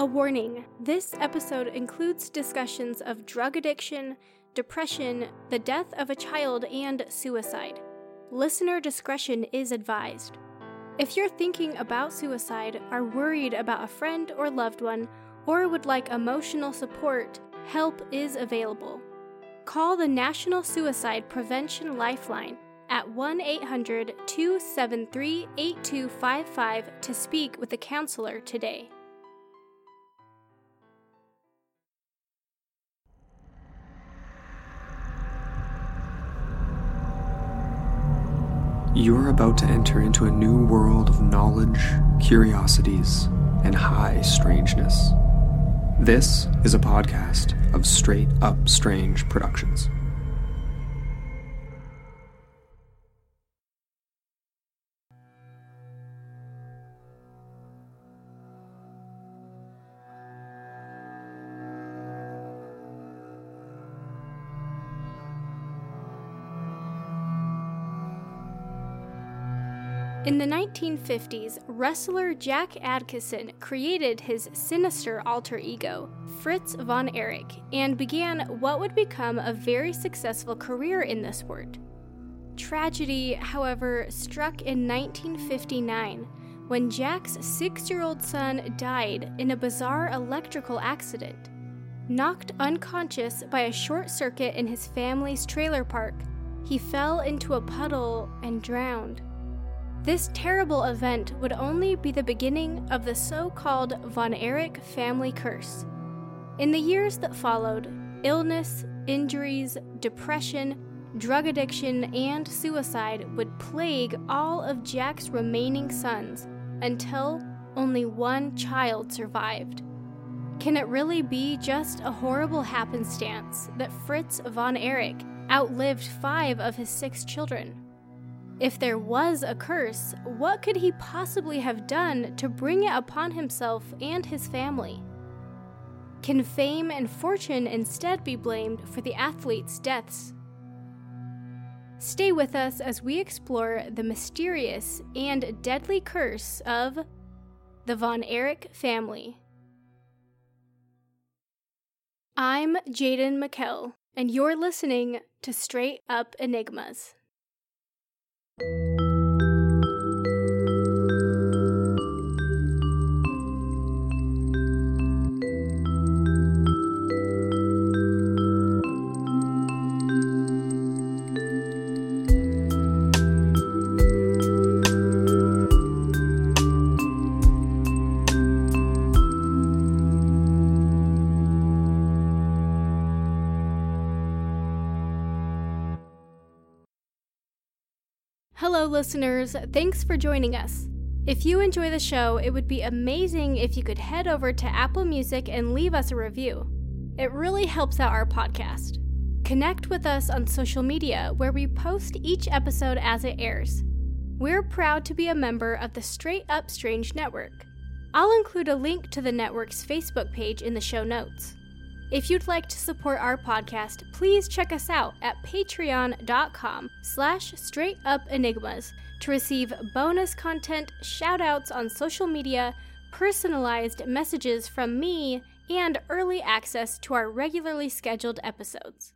A warning this episode includes discussions of drug addiction, depression, the death of a child, and suicide. Listener discretion is advised. If you're thinking about suicide, are worried about a friend or loved one, or would like emotional support, help is available. Call the National Suicide Prevention Lifeline at 1 800 273 8255 to speak with a counselor today. You are about to enter into a new world of knowledge, curiosities, and high strangeness. This is a podcast of Straight Up Strange Productions. In the 1950s, wrestler Jack Adkisson created his sinister alter ego, Fritz von Erich, and began what would become a very successful career in the sport. Tragedy, however, struck in 1959 when Jack's six year old son died in a bizarre electrical accident. Knocked unconscious by a short circuit in his family's trailer park, he fell into a puddle and drowned. This terrible event would only be the beginning of the so called Von Erich family curse. In the years that followed, illness, injuries, depression, drug addiction, and suicide would plague all of Jack's remaining sons until only one child survived. Can it really be just a horrible happenstance that Fritz von Erich outlived five of his six children? If there was a curse, what could he possibly have done to bring it upon himself and his family? Can fame and fortune instead be blamed for the athlete's deaths? Stay with us as we explore the mysterious and deadly curse of the Von Erich family. I'm Jaden McKell, and you're listening to Straight Up Enigmas. Hello, listeners. Thanks for joining us. If you enjoy the show, it would be amazing if you could head over to Apple Music and leave us a review. It really helps out our podcast. Connect with us on social media where we post each episode as it airs. We're proud to be a member of the Straight Up Strange Network. I'll include a link to the network's Facebook page in the show notes. If you'd like to support our podcast, please check us out at patreon.com slash straightupenigmas to receive bonus content, shoutouts on social media, personalized messages from me, and early access to our regularly scheduled episodes.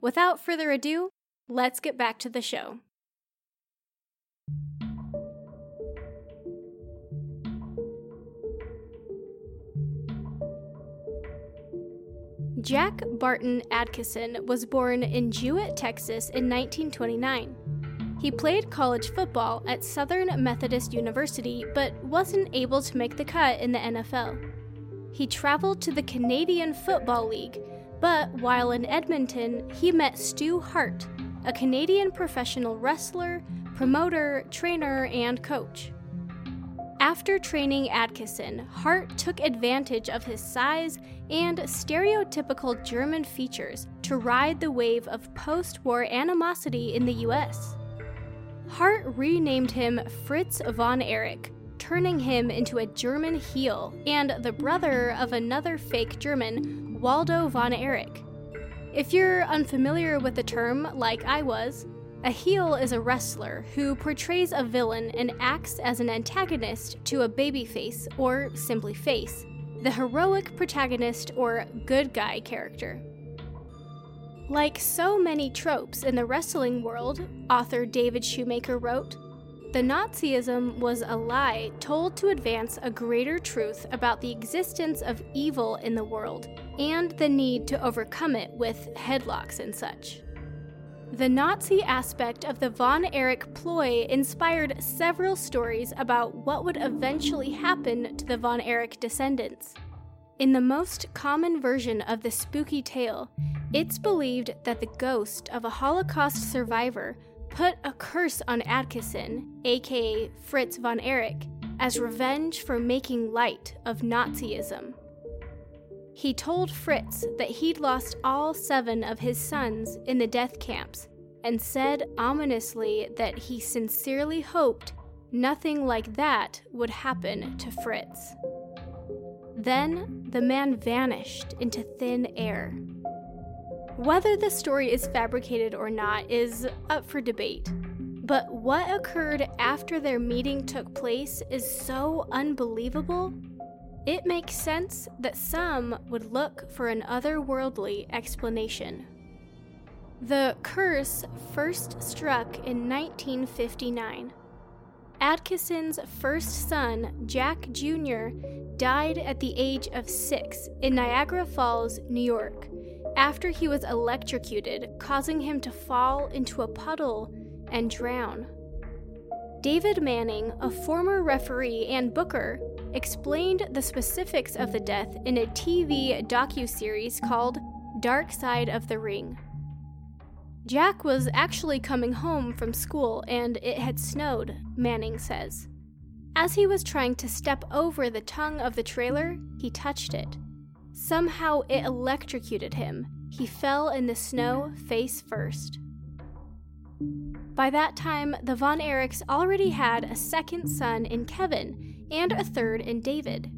Without further ado, let's get back to the show. Jack Barton Adkisson was born in Jewett, Texas in 1929. He played college football at Southern Methodist University but wasn't able to make the cut in the NFL. He traveled to the Canadian Football League, but while in Edmonton, he met Stu Hart, a Canadian professional wrestler, promoter, trainer, and coach. After training Adkisson, Hart took advantage of his size and stereotypical German features to ride the wave of post war animosity in the US. Hart renamed him Fritz von Erich, turning him into a German heel and the brother of another fake German, Waldo von Erich. If you're unfamiliar with the term, like I was, A heel is a wrestler who portrays a villain and acts as an antagonist to a babyface or simply face, the heroic protagonist or good guy character. Like so many tropes in the wrestling world, author David Shoemaker wrote, the Nazism was a lie told to advance a greater truth about the existence of evil in the world and the need to overcome it with headlocks and such. The Nazi aspect of the Von Erich ploy inspired several stories about what would eventually happen to the Von Erich descendants. In the most common version of the spooky tale, it's believed that the ghost of a Holocaust survivor put a curse on Adkisson, aka Fritz von Erich, as revenge for making light of Nazism. He told Fritz that he'd lost all seven of his sons in the death camps and said ominously that he sincerely hoped nothing like that would happen to Fritz. Then the man vanished into thin air. Whether the story is fabricated or not is up for debate. But what occurred after their meeting took place is so unbelievable, it makes sense that some would look for an otherworldly explanation. The curse first struck in 1959. Adkisson's first son, Jack Jr., died at the age of six in Niagara Falls, New York, after he was electrocuted, causing him to fall into a puddle and drown. David Manning, a former referee and booker, explained the specifics of the death in a TV docu-series called Dark Side of the Ring. Jack was actually coming home from school and it had snowed, Manning says. As he was trying to step over the tongue of the trailer, he touched it. Somehow it electrocuted him. He fell in the snow face first. By that time, the Von Erichs already had a second son in Kevin and a third in David.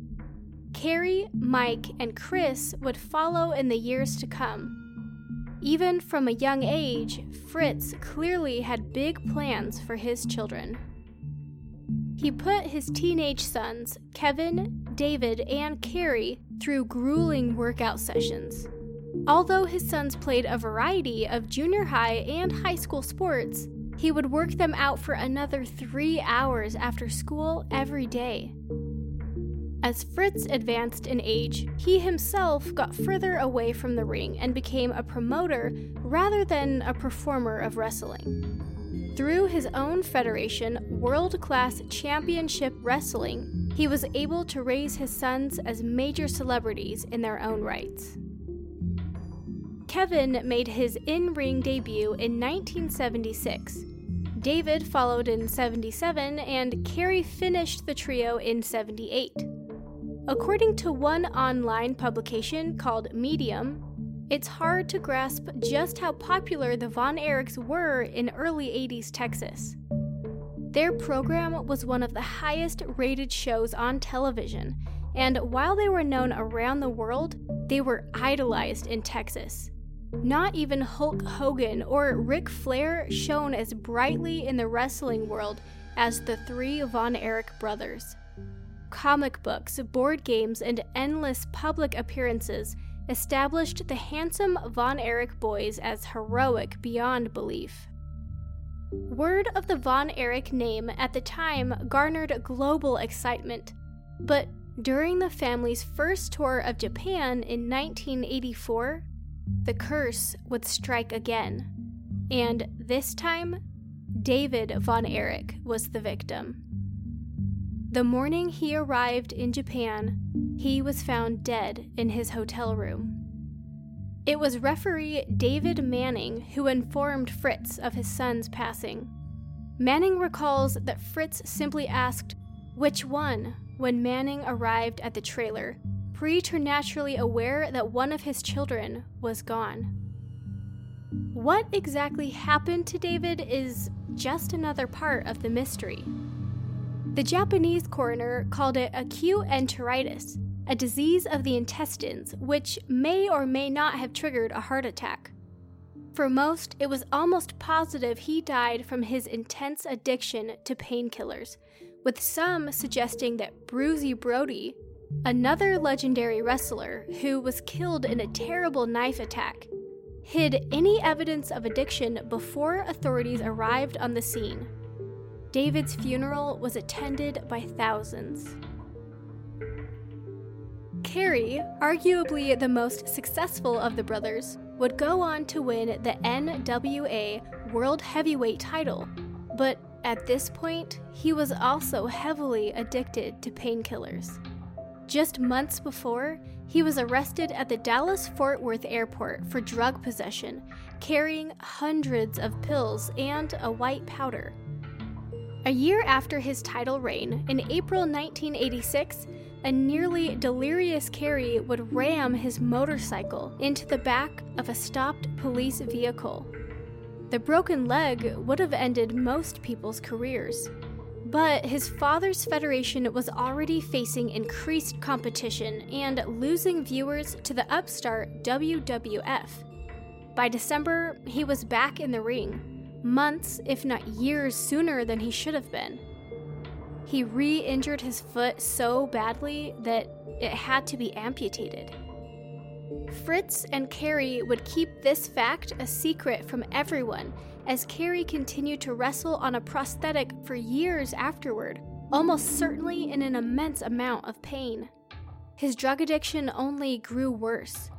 Kerry, Mike, and Chris would follow in the years to come. Even from a young age, Fritz clearly had big plans for his children. He put his teenage sons, Kevin, David, and Kerry, through grueling workout sessions. Although his sons played a variety of junior high and high school sports, he would work them out for another three hours after school every day. As Fritz advanced in age, he himself got further away from the ring and became a promoter rather than a performer of wrestling. Through his own federation, World Class Championship Wrestling, he was able to raise his sons as major celebrities in their own rights. Kevin made his in ring debut in 1976. David followed in 77, and Kerry finished the trio in 78. According to one online publication called Medium, it's hard to grasp just how popular the Von Erichs were in early 80s Texas. Their program was one of the highest rated shows on television, and while they were known around the world, they were idolized in Texas. Not even Hulk Hogan or Ric Flair shone as brightly in the wrestling world as the three Von Erich brothers. Comic books, board games, and endless public appearances established the handsome Von Erich boys as heroic beyond belief. Word of the Von Erich name at the time garnered global excitement, but during the family's first tour of Japan in 1984, the curse would strike again. And this time, David Von Erich was the victim. The morning he arrived in Japan, he was found dead in his hotel room. It was referee David Manning who informed Fritz of his son's passing. Manning recalls that Fritz simply asked, Which one? when Manning arrived at the trailer, preternaturally aware that one of his children was gone. What exactly happened to David is just another part of the mystery. The Japanese coroner called it acute enteritis, a disease of the intestines which may or may not have triggered a heart attack. For most, it was almost positive he died from his intense addiction to painkillers, with some suggesting that Bruiser Brody, another legendary wrestler who was killed in a terrible knife attack, hid any evidence of addiction before authorities arrived on the scene. David's funeral was attended by thousands. Kerry, arguably the most successful of the brothers, would go on to win the NWA World Heavyweight title, but at this point, he was also heavily addicted to painkillers. Just months before, he was arrested at the Dallas Fort Worth airport for drug possession, carrying hundreds of pills and a white powder. A year after his title reign, in April 1986, a nearly delirious Kerry would ram his motorcycle into the back of a stopped police vehicle. The broken leg would have ended most people's careers. But his father's federation was already facing increased competition and losing viewers to the upstart WWF. By December, he was back in the ring, months, if not years sooner than he should have been. He re injured his foot so badly that it had to be amputated. Fritz and Kerry would keep this fact a secret from everyone as Kerry continued to wrestle on a prosthetic for years afterward, almost certainly in an immense amount of pain. His drug addiction only grew worse.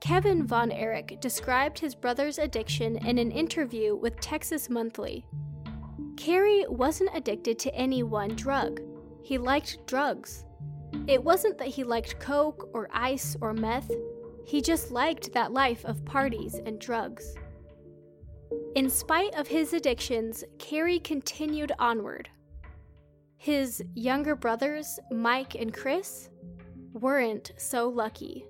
Kevin Von Erich described his brother's addiction in an interview with Texas Monthly. Kerry wasn't addicted to any one drug. He liked drugs. It wasn't that he liked coke or ice or meth, he just liked that life of parties and drugs. In spite of his addictions, Kerry continued onward. His younger brothers, Mike and Chris, weren't so lucky.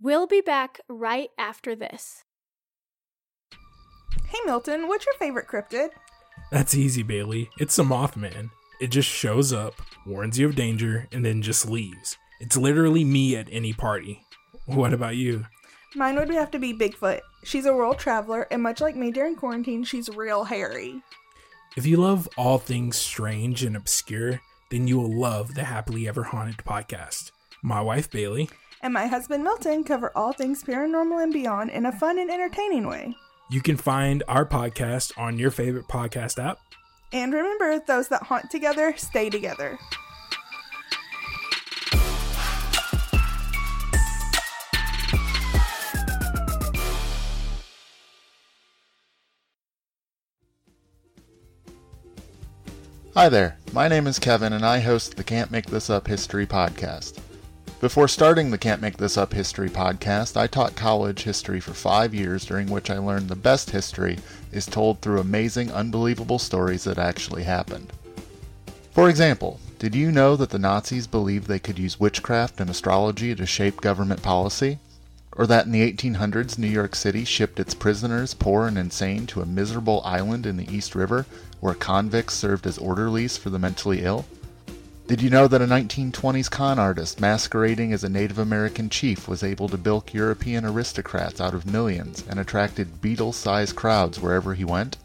We'll be back right after this. Hey Milton, what's your favorite cryptid? That's easy, Bailey. It's a Mothman. It just shows up, warns you of danger, and then just leaves. It's literally me at any party. What about you? Mine would have to be Bigfoot. She's a world traveler, and much like me during quarantine, she's real hairy. If you love all things strange and obscure, then you will love the Happily Ever Haunted podcast. My wife, Bailey, and my husband, Milton, cover all things paranormal and beyond in a fun and entertaining way. You can find our podcast on your favorite podcast app. And remember, those that haunt together stay together. Hi there, my name is Kevin and I host the Can't Make This Up History podcast. Before starting the Can't Make This Up History podcast, I taught college history for five years, during which I learned the best history is told through amazing, unbelievable stories that actually happened. For example, did you know that the Nazis believed they could use witchcraft and astrology to shape government policy? Or that in the 1800s New York City shipped its prisoners, poor and insane, to a miserable island in the East River where convicts served as orderlies for the mentally ill? Did you know that a 1920s con artist masquerading as a Native American chief was able to bilk European aristocrats out of millions and attracted Beatle sized crowds wherever he went?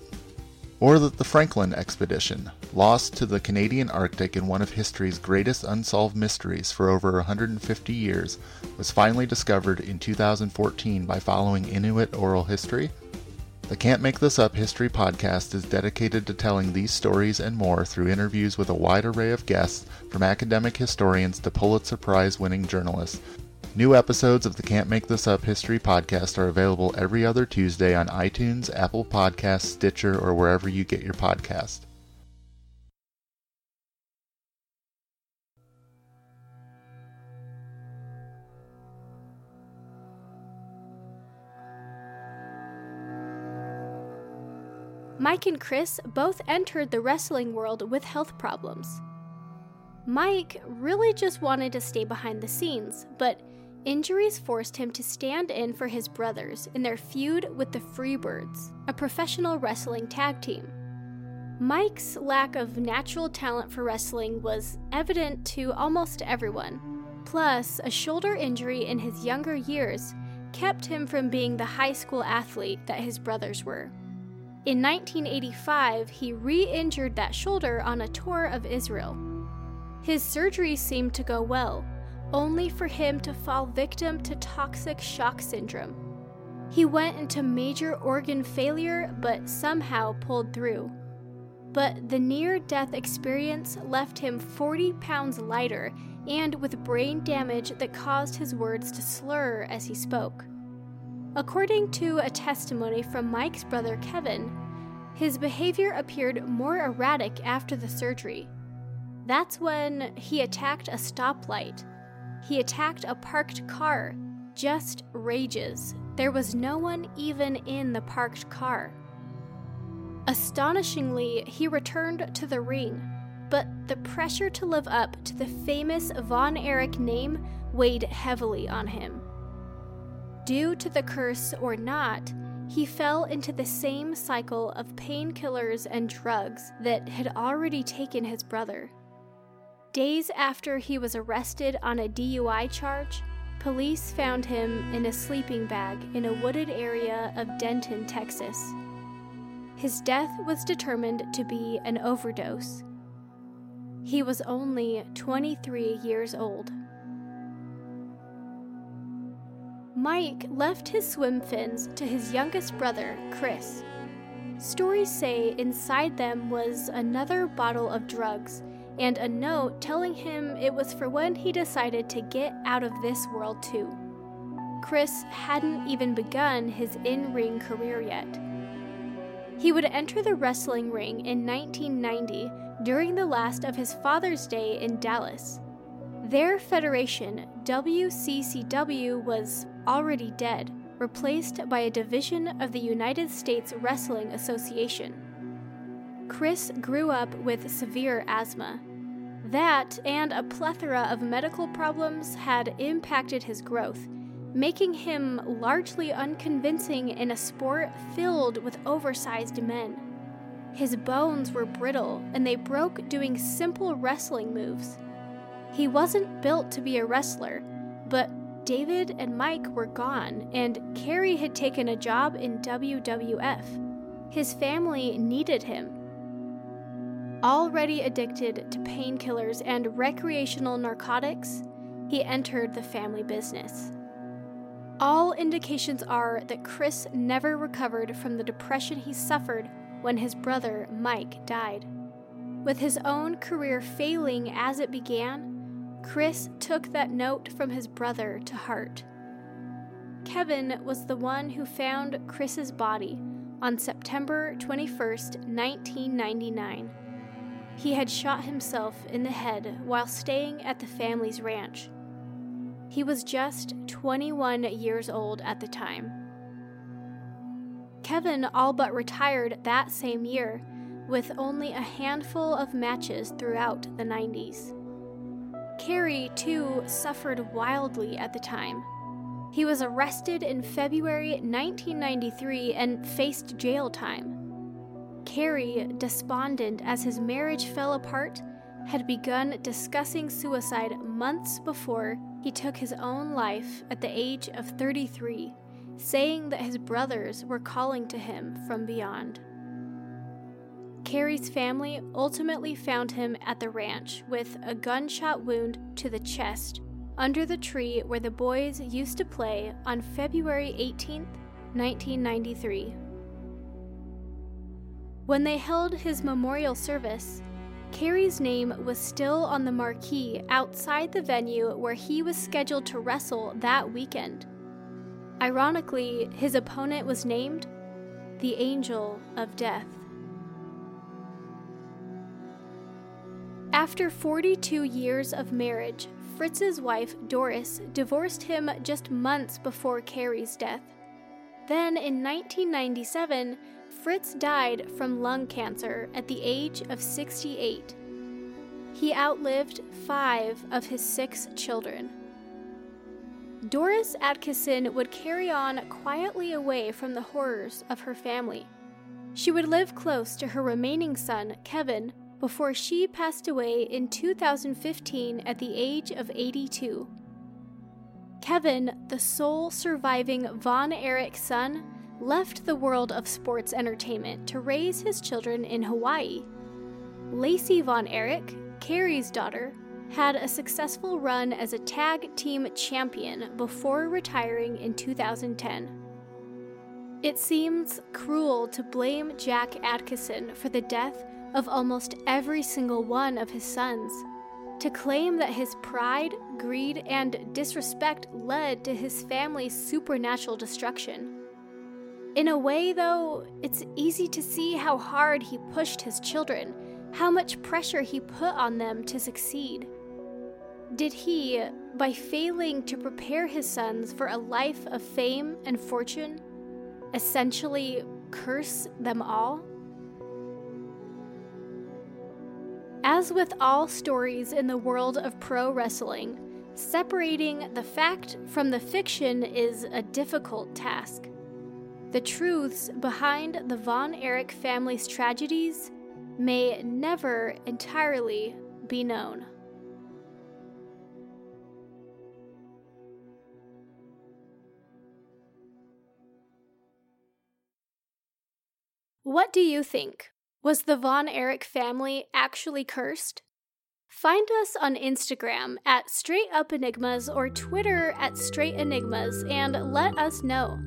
Or that the Franklin expedition, lost to the Canadian Arctic in one of history's greatest unsolved mysteries for over 150 years, was finally discovered in 2014 by following Inuit oral history? The Can't Make This Up History podcast is dedicated to telling these stories and more through interviews with a wide array of guests, from academic historians to Pulitzer Prize winning journalists. New episodes of the Can't Make This Up History podcast are available every other Tuesday on iTunes, Apple Podcasts, Stitcher, or wherever you get your podcast. Mike and Chris both entered the wrestling world with health problems. Mike really just wanted to stay behind the scenes, but injuries forced him to stand in for his brothers in their feud with the Freebirds, a professional wrestling tag team. Mike's lack of natural talent for wrestling was evident to almost everyone. Plus, a shoulder injury in his younger years kept him from being the high school athlete that his brothers were. In 1985, he re injured that shoulder on a tour of Israel. His surgery seemed to go well, only for him to fall victim to toxic shock syndrome. He went into major organ failure but somehow pulled through. But the near death experience left him 40 pounds lighter and with brain damage that caused his words to slur as he spoke. According to a testimony from Mike's brother Kevin, his behavior appeared more erratic after the surgery. That's when he attacked a stoplight. He attacked a parked car. Just rages. There was no one even in the parked car. Astonishingly, he returned to the ring, but the pressure to live up to the famous Von Erich name weighed heavily on him. Due to the curse or not, he fell into the same cycle of painkillers and drugs that had already taken his brother. Days after he was arrested on a DUI charge, police found him in a sleeping bag in a wooded area of Denton, Texas. His death was determined to be an overdose. He was only 23 years old. Mike left his swim fins to his youngest brother, Chris. Stories say inside them was another bottle of drugs and a note telling him it was for when he decided to get out of this world too. Chris hadn't even begun his in ring career yet. He would enter the wrestling ring in 1990 during the last of his Father's Day in Dallas. Their federation, WCCW, was already dead, replaced by a division of the United States Wrestling Association. Chris grew up with severe asthma. That and a plethora of medical problems had impacted his growth, making him largely unconvincing in a sport filled with oversized men. His bones were brittle and they broke doing simple wrestling moves. He wasn't built to be a wrestler, but David and Mike were gone, and Kerry had taken a job in WWF. His family needed him. Already addicted to painkillers and recreational narcotics, he entered the family business. All indications are that Chris never recovered from the depression he suffered when his brother Mike died. With his own career failing as it began, Chris took that note from his brother to heart. Kevin was the one who found Chris's body on September 21, 1999. He had shot himself in the head while staying at the family's ranch. He was just 21 years old at the time. Kevin all but retired that same year, with only a handful of matches throughout the 90s. Kerry, too, suffered wildly at the time. He was arrested in February 1993 and faced jail time. Kerry, despondent as his marriage fell apart, had begun discussing suicide months before he took his own life at the age of 33, saying that his brothers were calling to him from beyond. Kerry's family ultimately found him at the ranch with a gunshot wound to the chest under the tree where the boys used to play on February 18, 1993. When they held his memorial service, Kerry's name was still on the marquee outside the venue where he was scheduled to wrestle that weekend. Ironically, his opponent was named the Angel of Death. After 42 years of marriage, Fritz's wife, Doris, divorced him just months before Kerry's death. Then, in 1997, Fritz died from lung cancer at the age of 68. He outlived five of his six children. Doris Atkinson would carry on quietly away from the horrors of her family. She would live close to her remaining son, Kevin, before she passed away in 2015 at the age of 82. Kevin, the sole surviving Von Erich son, left the world of sports entertainment to raise his children in Hawaii. Lacey Von Erich, Kerry's daughter, had a successful run as a tag team champion before retiring in 2010. It seems cruel to blame Jack Atkinson for the death of almost every single one of his sons, to claim that his pride, greed, and disrespect led to his family's supernatural destruction. In a way, though, it's easy to see how hard he pushed his children, how much pressure he put on them to succeed. Did he, by failing to prepare his sons for a life of fame and fortune, essentially curse them all? As with all stories in the world of pro wrestling, separating the fact from the fiction is a difficult task. The truths behind the Von Erich family's tragedies may never entirely be known. What do you think? Was the Von Erich family actually cursed? Find us on Instagram at Straight Up Enigmas or Twitter at Straight Enigmas and let us know.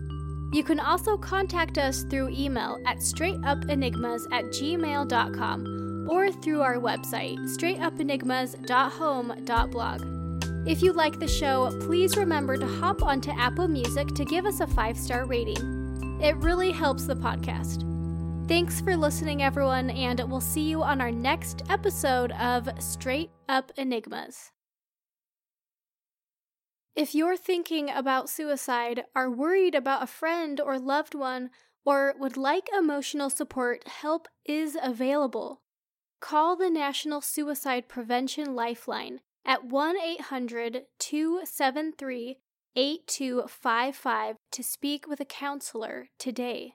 You can also contact us through email at straightupenigmas at gmail.com or through our website, straightupenigmas.home.blog. If you like the show, please remember to hop onto Apple Music to give us a five star rating. It really helps the podcast. Thanks for listening, everyone, and we'll see you on our next episode of Straight Up Enigmas. If you're thinking about suicide, are worried about a friend or loved one, or would like emotional support, help is available. Call the National Suicide Prevention Lifeline at 1 800 273 8255 to speak with a counselor today.